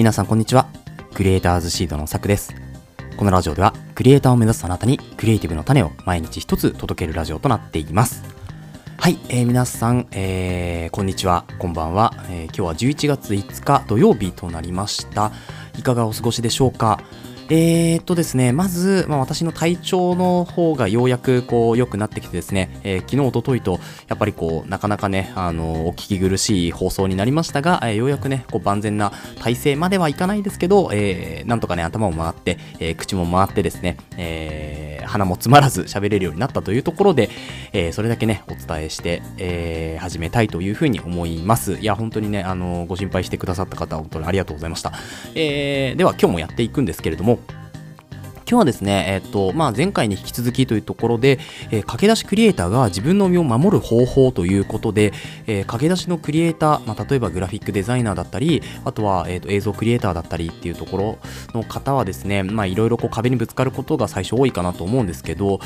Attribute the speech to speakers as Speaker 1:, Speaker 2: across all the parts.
Speaker 1: 皆さんこんにちは。クリエイターズシードのさくです。このラジオではクリエイターを目指すあなたにクリエイティブの種を毎日一つ届けるラジオとなっています。はい、えー、皆さん、えー、こんにちは。こんばんは、えー、今日は11月5日土曜日となりました。いかがお過ごしでしょうか？えー、っとですね、まず、まあ、私の体調の方がようやくこう良くなってきてですね、えー、昨日、おとといと、やっぱりこう、なかなかね、あの、お聞き苦しい放送になりましたが、えー、ようやくね、こう万全な体制まではいかないですけど、えー、なんとかね、頭も回って、えー、口も回ってですね、えー、鼻も詰まらず喋れるようになったというところで、えー、それだけね、お伝えして、えー、始めたいというふうに思います。いや、本当にね、あの、ご心配してくださった方、本当にありがとうございました。えー、では、今日もやっていくんですけれども、今日はですね、えっと、まあ、前回に引き続きというところで、えー、駆け出しクリエイターが自分の身を守る方法ということで、えー、駆け出しのクリエイター、まあ、例えばグラフィックデザイナーだったり、あとは、えーと、映像クリエイターだったりっていうところの方はですね、まあ、いろいろこう壁にぶつかることが最初多いかなと思うんですけど、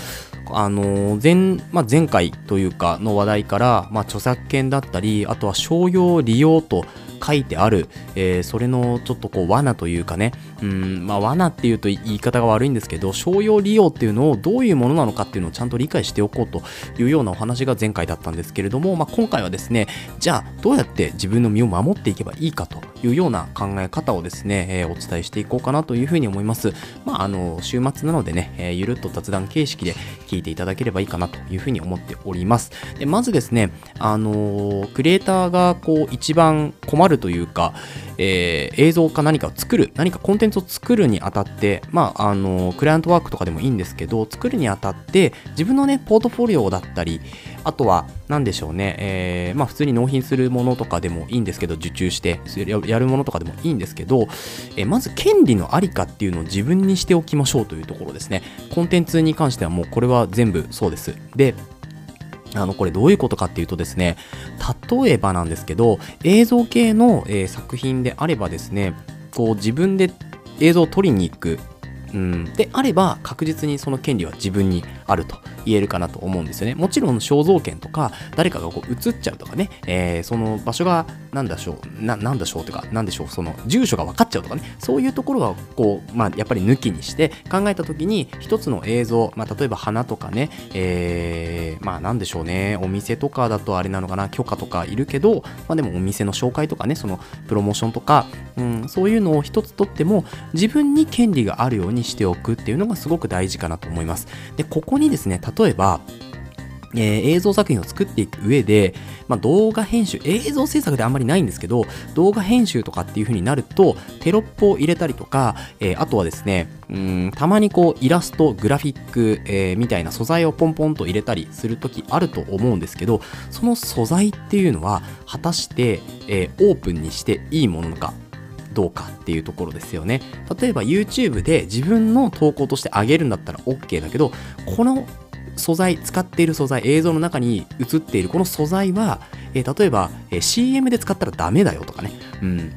Speaker 1: あの前、まあ、前回というかの話題から、まあ、著作権だったり、あとは商用利用と、書いてある、えー、それのちょっとこう罠というかね、うん、まあ罠っていうと言い方が悪いんですけど、商用利用っていうのをどういうものなのかっていうのをちゃんと理解しておこうというようなお話が前回だったんですけれども、まあ、今回はですね、じゃあどうやって自分の身を守っていけばいいかと。いうような考え方をですね、えー、お伝えしていこうかなというふうに思います。まあ、あの、週末なのでね、えー、ゆるっと雑談形式で聞いていただければいいかなというふうに思っております。でまずですね、あのクリエイターがこう一番困るというか、えー、映像か何かを作る、何かコンテンツを作るにあたって、まあ、あの、クライアントワークとかでもいいんですけど、作るにあたって、自分のね、ポートフォリオだったり、あとは、何でしょうね、えー、まあ、普通に納品するものとかでもいいんですけど、受注してややるものとかでもいいんですけど、えー、まず権利のありかっていうのを自分にしておきましょうというところですね。コンテンツに関してはもうこれは全部そうです。で、あの、これどういうことかっていうとですね、例えばなんですけど、映像系の、えー、作品であればですね、こう自分で映像を撮りに行くうん、であれば確実にその権利は自分にあると言えるかなと思うんですよね。もちろん肖像権とか誰かがこう映っちゃうとかね、えー、その場所が何だしょう、ななんだしょうとか、なんでしょう、その住所が分かっちゃうとかね、そういうところはこう、まあ、やっぱり抜きにして考えた時に一つの映像、まあ、例えば花とかね、えー、まあなんでしょうね、お店とかだとあれなのかな、許可とかいるけど、まあでもお店の紹介とかね、そのプロモーションとか、うん、そういうのを一つとっても自分に権利があるようにしておくっていうのがすごく大事かなと思います。で、こここにですね、例えば、えー、映像作品を作っていく上で、まあ、動画編集、映像制作であんまりないんですけど、動画編集とかっていう風になると、テロップを入れたりとか、えー、あとはですね、うんたまにこうイラスト、グラフィック、えー、みたいな素材をポンポンと入れたりするときあると思うんですけど、その素材っていうのは、果たして、えオープンにしていいものなのか、どうかっていうところですよね。例えば YouTube で自分の投稿としてあげるんだったら OK だけど、この素材、使っている素材、映像の中に映っているこの素材は、えー、例えば、えー、CM で使ったらダメだよとかね、うん。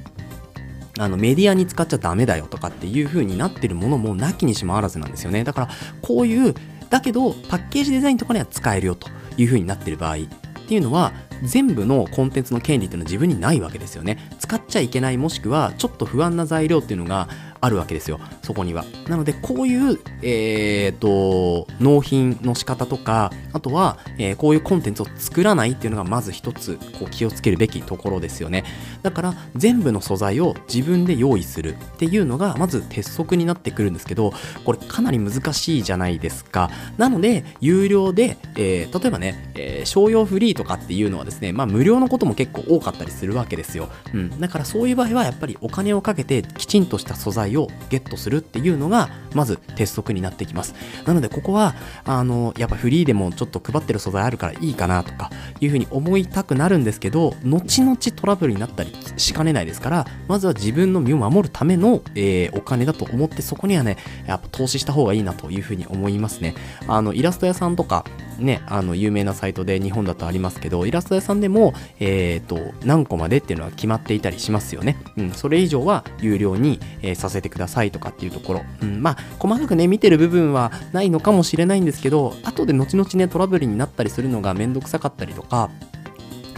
Speaker 1: あのメディアに使っちゃダメだよとかっていう風になってるものもなきにしもあらずなんですよね。だから、こういう、だけど、パッケージデザインとかには使えるよという風になってる場合っていうのは、全部のコンテンツの権利っていうのは自分にないわけですよね。使っちゃいけないもしくはちょっと不安な材料っていうのがあるわけですよ、そこには。なので、こういう、えー、と、納品の仕方とか、あとは、えー、こういうコンテンツを作らないっていうのがまず一つ、こう気をつけるべきところですよね。だから、全部の素材を自分で用意するっていうのが、まず鉄則になってくるんですけど、これかなり難しいじゃないですか。なので、有料で、えー、例えばね、えー、商用フリーとかっていうのはですね、まあ無料のことも結構多かったりするわけですよ。うん。だからそういう場合はやっぱりお金をかけてきちんとした素材をゲットするっていうのが、まず鉄則になってきます。なので、ここは、あの、やっぱフリーでもちょっと配ってる素材あるからいいかなとか、いうふうに思いたくなるんですけど、後々トラブルになったりしかねないですから、まずは自分の身を守るための、えー、お金だと思って、そこにはね、やっぱ投資した方がいいなというふうに思いますね。あの、イラスト屋さんとか、ね、あの、有名なサイトで日本だとありますけど、イラスト屋さんでも、えっ、ー、と、何個までっていうのは決まっていたりしますよね。うん、それ以上は有料に、えー、させてくださいとかっていうところ。うん、まあ、細かくね、見てる部分はないのかもしれないんですけど、後で後々ね、トラブルになったりするのがめんどくさかったりとか、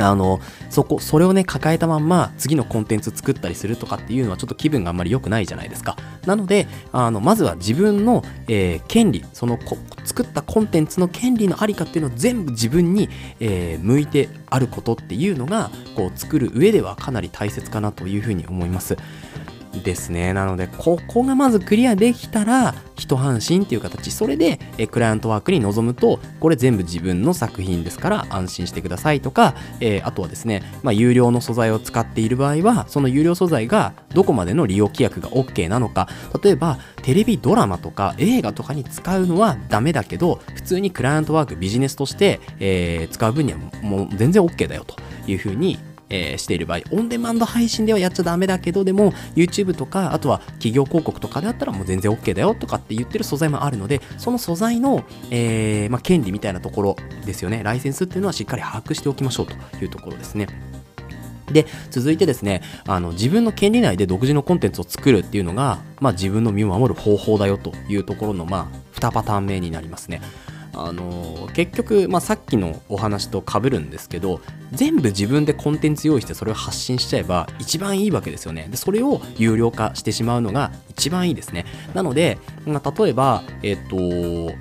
Speaker 1: あの、そこ、それをね、抱えたまんま、次のコンテンツ作ったりするとかっていうのは、ちょっと気分があんまり良くないじゃないですか。なので、あの、まずは自分の、えー、権利、そのこ作ったコンテンツの権利のありかっていうのを全部自分に、えー、向いてあることっていうのが、こう、作る上ではかなり大切かなというふうに思います。ですね。なので、ここがまずクリアできたら、一安心っていう形。それで、えクライアントワークに臨むと、これ全部自分の作品ですから安心してくださいとか、えー、あとはですね、まあ、有料の素材を使っている場合は、その有料素材がどこまでの利用規約が OK なのか。例えば、テレビドラマとか映画とかに使うのはダメだけど、普通にクライアントワークビジネスとして、えー、使う分にはもう全然 OK だよというふうにえー、している場合、オンデマンド配信ではやっちゃダメだけど、でも YouTube とか、あとは企業広告とかであったらもう全然 OK だよとかって言ってる素材もあるので、その素材の、えー、まあ、権利みたいなところですよね。ライセンスっていうのはしっかり把握しておきましょうというところですね。で、続いてですね、あの、自分の権利内で独自のコンテンツを作るっていうのが、まあ自分の身を守る方法だよというところの、まあ、2パターン目になりますね。あの結局、まあ、さっきのお話とかぶるんですけど全部自分でコンテンツ用意してそれを発信しちゃえば一番いいわけですよね。でそれを有料化してしまうのが一番いいですね。なので、まあ、例えば、えっ、と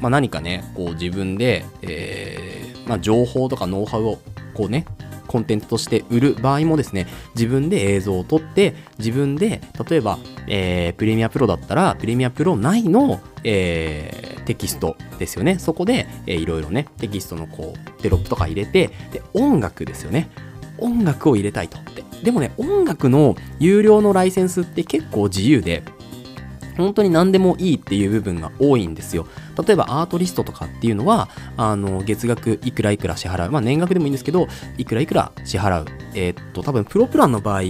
Speaker 1: まあ、何かねこう自分で、えーま、情報とかノウハウをこうねコンテンツとして売る場合もですね、自分で映像を撮って、自分で、例えば、えー、プレミアプロだったら、プレミアプロ内の、えー、テキストですよね。そこで、えー、いろいろね、テキストのこう、テロップとか入れて、で、音楽ですよね。音楽を入れたいと。ででもね、音楽の有料のライセンスって結構自由で、本当に何でもいいっていう部分が多いんですよ。例えばアートリストとかっていうのは、あの、月額いくらいくら支払う。まあ年額でもいいんですけど、いくらいくら支払う。えー、っと、多分プロプランの場合、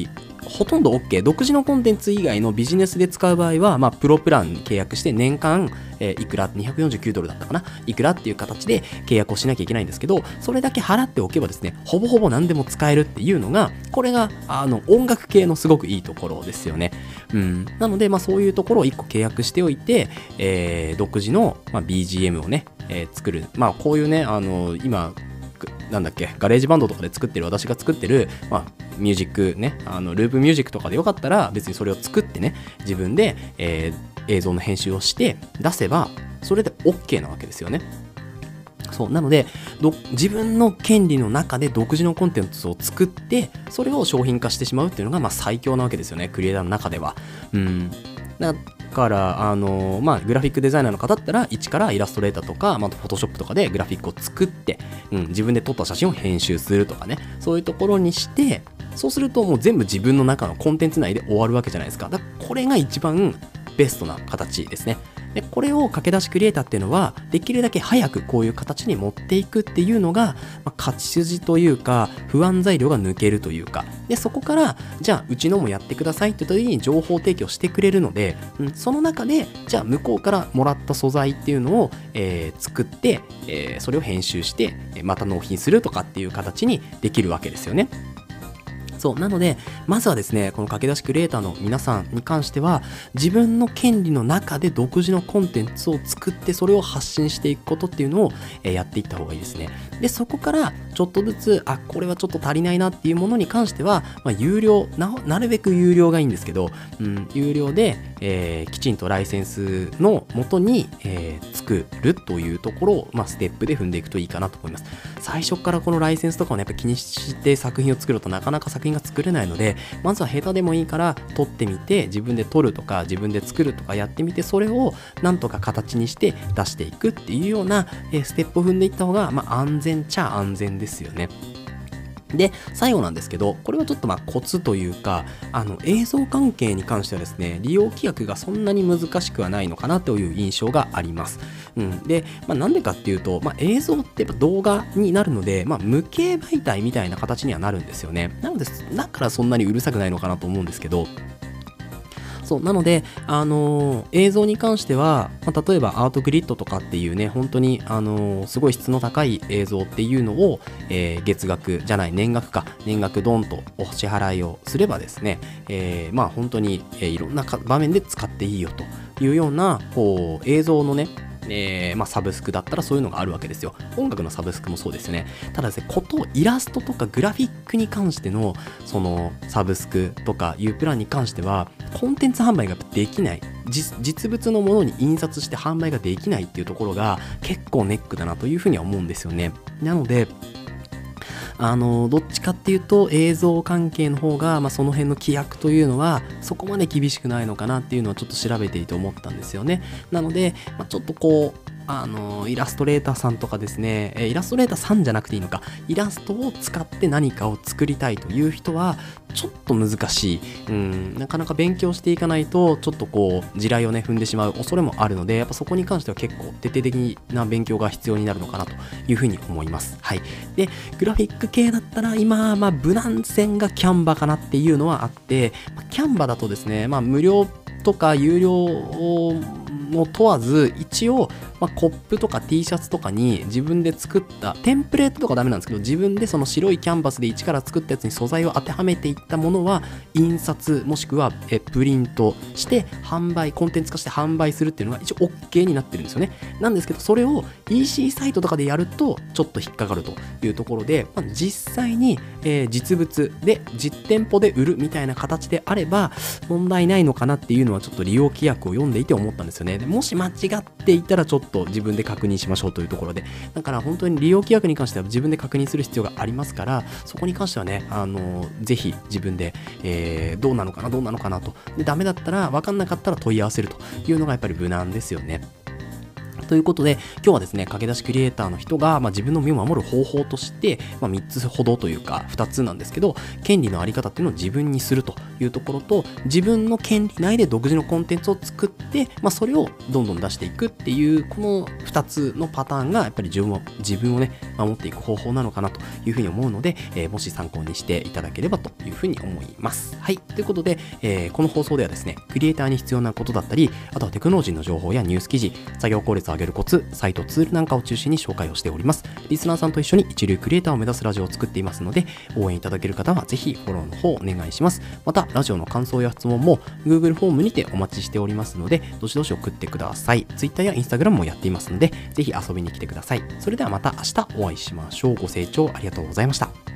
Speaker 1: ほとんど OK。独自のコンテンツ以外のビジネスで使う場合は、まあ、プロプラン契約して年間、えー、いくら、249ドルだったかな？いくらっていう形で契約をしなきゃいけないんですけど、それだけ払っておけばですね、ほぼほぼ何でも使えるっていうのが、これが、あの、音楽系のすごくいいところですよね。うん。なので、まあ、そういうところを1個契約しておいて、えー、独自の、まあ、BGM をね、えー、作る。まあ、こういうね、あの、今、なんだっけ、ガレージバンドとかで作ってる、私が作ってる、まあ、ミュージックね、あの、ループミュージックとかでよかったら、別にそれを作ってね、自分で、えー、映像の編集をして出せば、それで OK なわけですよね。そう。なので、ど自分の権利の中で独自のコンテンツを作って、それを商品化してしまうっていうのが、まあ最強なわけですよね。クリエイターの中では。うん。だから、からあのまあ、グラフィックデザイナーの方だったら、一からイラストレーターとか、まあ、フォトショップとかでグラフィックを作って、うん、自分で撮った写真を編集するとかね、そういうところにして、そうするともう全部自分の中のコンテンツ内で終わるわけじゃないですか。だからこれが一番ベストな形ですね。でこれを駆け出しクリエイターっていうのはできるだけ早くこういう形に持っていくっていうのが、まあ、勝ち筋というか不安材料が抜けるというかでそこからじゃあうちのもやってくださいって言った時に情報提供してくれるので、うん、その中でじゃあ向こうからもらった素材っていうのを、えー、作って、えー、それを編集してまた納品するとかっていう形にできるわけですよね。そう。なので、まずはですね、この駆け出しクリエイターの皆さんに関しては、自分の権利の中で独自のコンテンツを作って、それを発信していくことっていうのを、え、やっていった方がいいですね。で、そこから、ちょっとずつ、あ、これはちょっと足りないなっていうものに関しては、まあ、有料な、なるべく有料がいいんですけど、うん、有料で、えー、きちんとライセンスのもとに、えー、作るというところを、まあ、ステップで踏んでいくといいかなと思います。最初からこのライセンスとかをね、やっぱ気にして作品を作るとなかなか作品が作れないので、まずは下手でもいいから撮ってみて、自分で撮るとか、自分で作るとかやってみて、それをなんとか形にして出していくっていうような、え、ステップを踏んでいった方が、まあ、安全ちゃ安全ですよね。で、最後なんですけど、これはちょっとまあコツというか、あの映像関係に関してはですね、利用規約がそんなに難しくはないのかなという印象があります。うん、で、まあ、なんでかっていうと、まあ、映像ってやっぱ動画になるので、まあ、無形媒体みたいな形にはなるんですよね。なので、だからそんなにうるさくないのかなと思うんですけど、そう、なので、あのー、映像に関しては、まあ、例えばアートグリッドとかっていうね、本当に、あのー、すごい質の高い映像っていうのを、えー、月額じゃない、年額か、年額ドンとお支払いをすればですね、えまあ本当に、えいろんな場面で使っていいよというような、こう、映像のね、えー、まあ、サブスクだったらそういうのがあるわけですよ。音楽のサブスクもそうですよね。ただですね、ことイラストとかグラフィックに関しての、そのサブスクとかいうプランに関しては、コンテンツ販売ができない。実物のものに印刷して販売ができないっていうところが結構ネックだなというふうには思うんですよね。なので、あのどっちかっていうと映像関係の方が、まあ、その辺の規約というのはそこまで厳しくないのかなっていうのはちょっと調べていて思ったんですよね。なので、まあ、ちょっとこうあのイラストレーターさんとかですねえ、イラストレーターさんじゃなくていいのか、イラストを使って何かを作りたいという人は、ちょっと難しい、うん、なかなか勉強していかないと、ちょっとこう、地雷をね、踏んでしまう恐れもあるので、やっぱそこに関しては結構徹底的な勉強が必要になるのかなというふうに思います。はい。で、グラフィック系だったら、今、まあ、無難線がキャンバかなっていうのはあって、キャンバだとですね、まあ、無料とか有料を問わず一応まあ、コップとか T シャツとかに自分で作ったテンプレートとかダメなんですけど自分でその白いキャンバスで一から作ったやつに素材を当てはめていったものは印刷もしくはえプリントして販売コンテンツ化して販売するっていうのが一応 OK になってるんですよね。なんですけどそれを EC サイトとかでやるとちょっと引っかかるというところで、まあ、実際に、えー、実物で実店舗で売るみたいな形であれば問題ないのかなっていうのはちょっと利用規約を読んでいて思ったんですよね。でもし間違っていたらちょっと自分で確認しましょうというところで、だから本当に利用規約に関しては自分で確認する必要がありますから、そこに関してはね、あの、ぜひ自分で、えー、どうなのかな、どうなのかなと。で、ダメだったら、分かんなかったら問い合わせるというのがやっぱり無難ですよね。ということで、今日はですね、駆け出しクリエイターの人が、まあ、自分の身を守る方法として、まあ、3つほどというか、2つなんですけど、権利のあり方っていうのを自分にするというところと、自分の権利内で独自のコンテンツを作って、まあ、それをどんどん出していくっていう、この2つのパターンが、やっぱり自分を自分をね、守っていく方法なのかなというふうに思うので、えー、もし参考にしていただければというふうに思います。はい。ということで、えー、この放送ではですね、クリエイターに必要なことだったり、あとはテクノロジーの情報やニュース記事、作業効率を上げるコツ、サイト、ツールなんかを中心に紹介をしております。リスナーさんと一緒に一流クリエイターを目指すラジオを作っていますので、応援いただける方はぜひフォローの方お願いします。また、ラジオの感想や質問も Google フォームにてお待ちしておりますので、どしどし送ってください。Twitter や Instagram もやっていますので、ぜひ遊びに来てください。それではまた明日お会いしましょう。ご清聴ありがとうございました。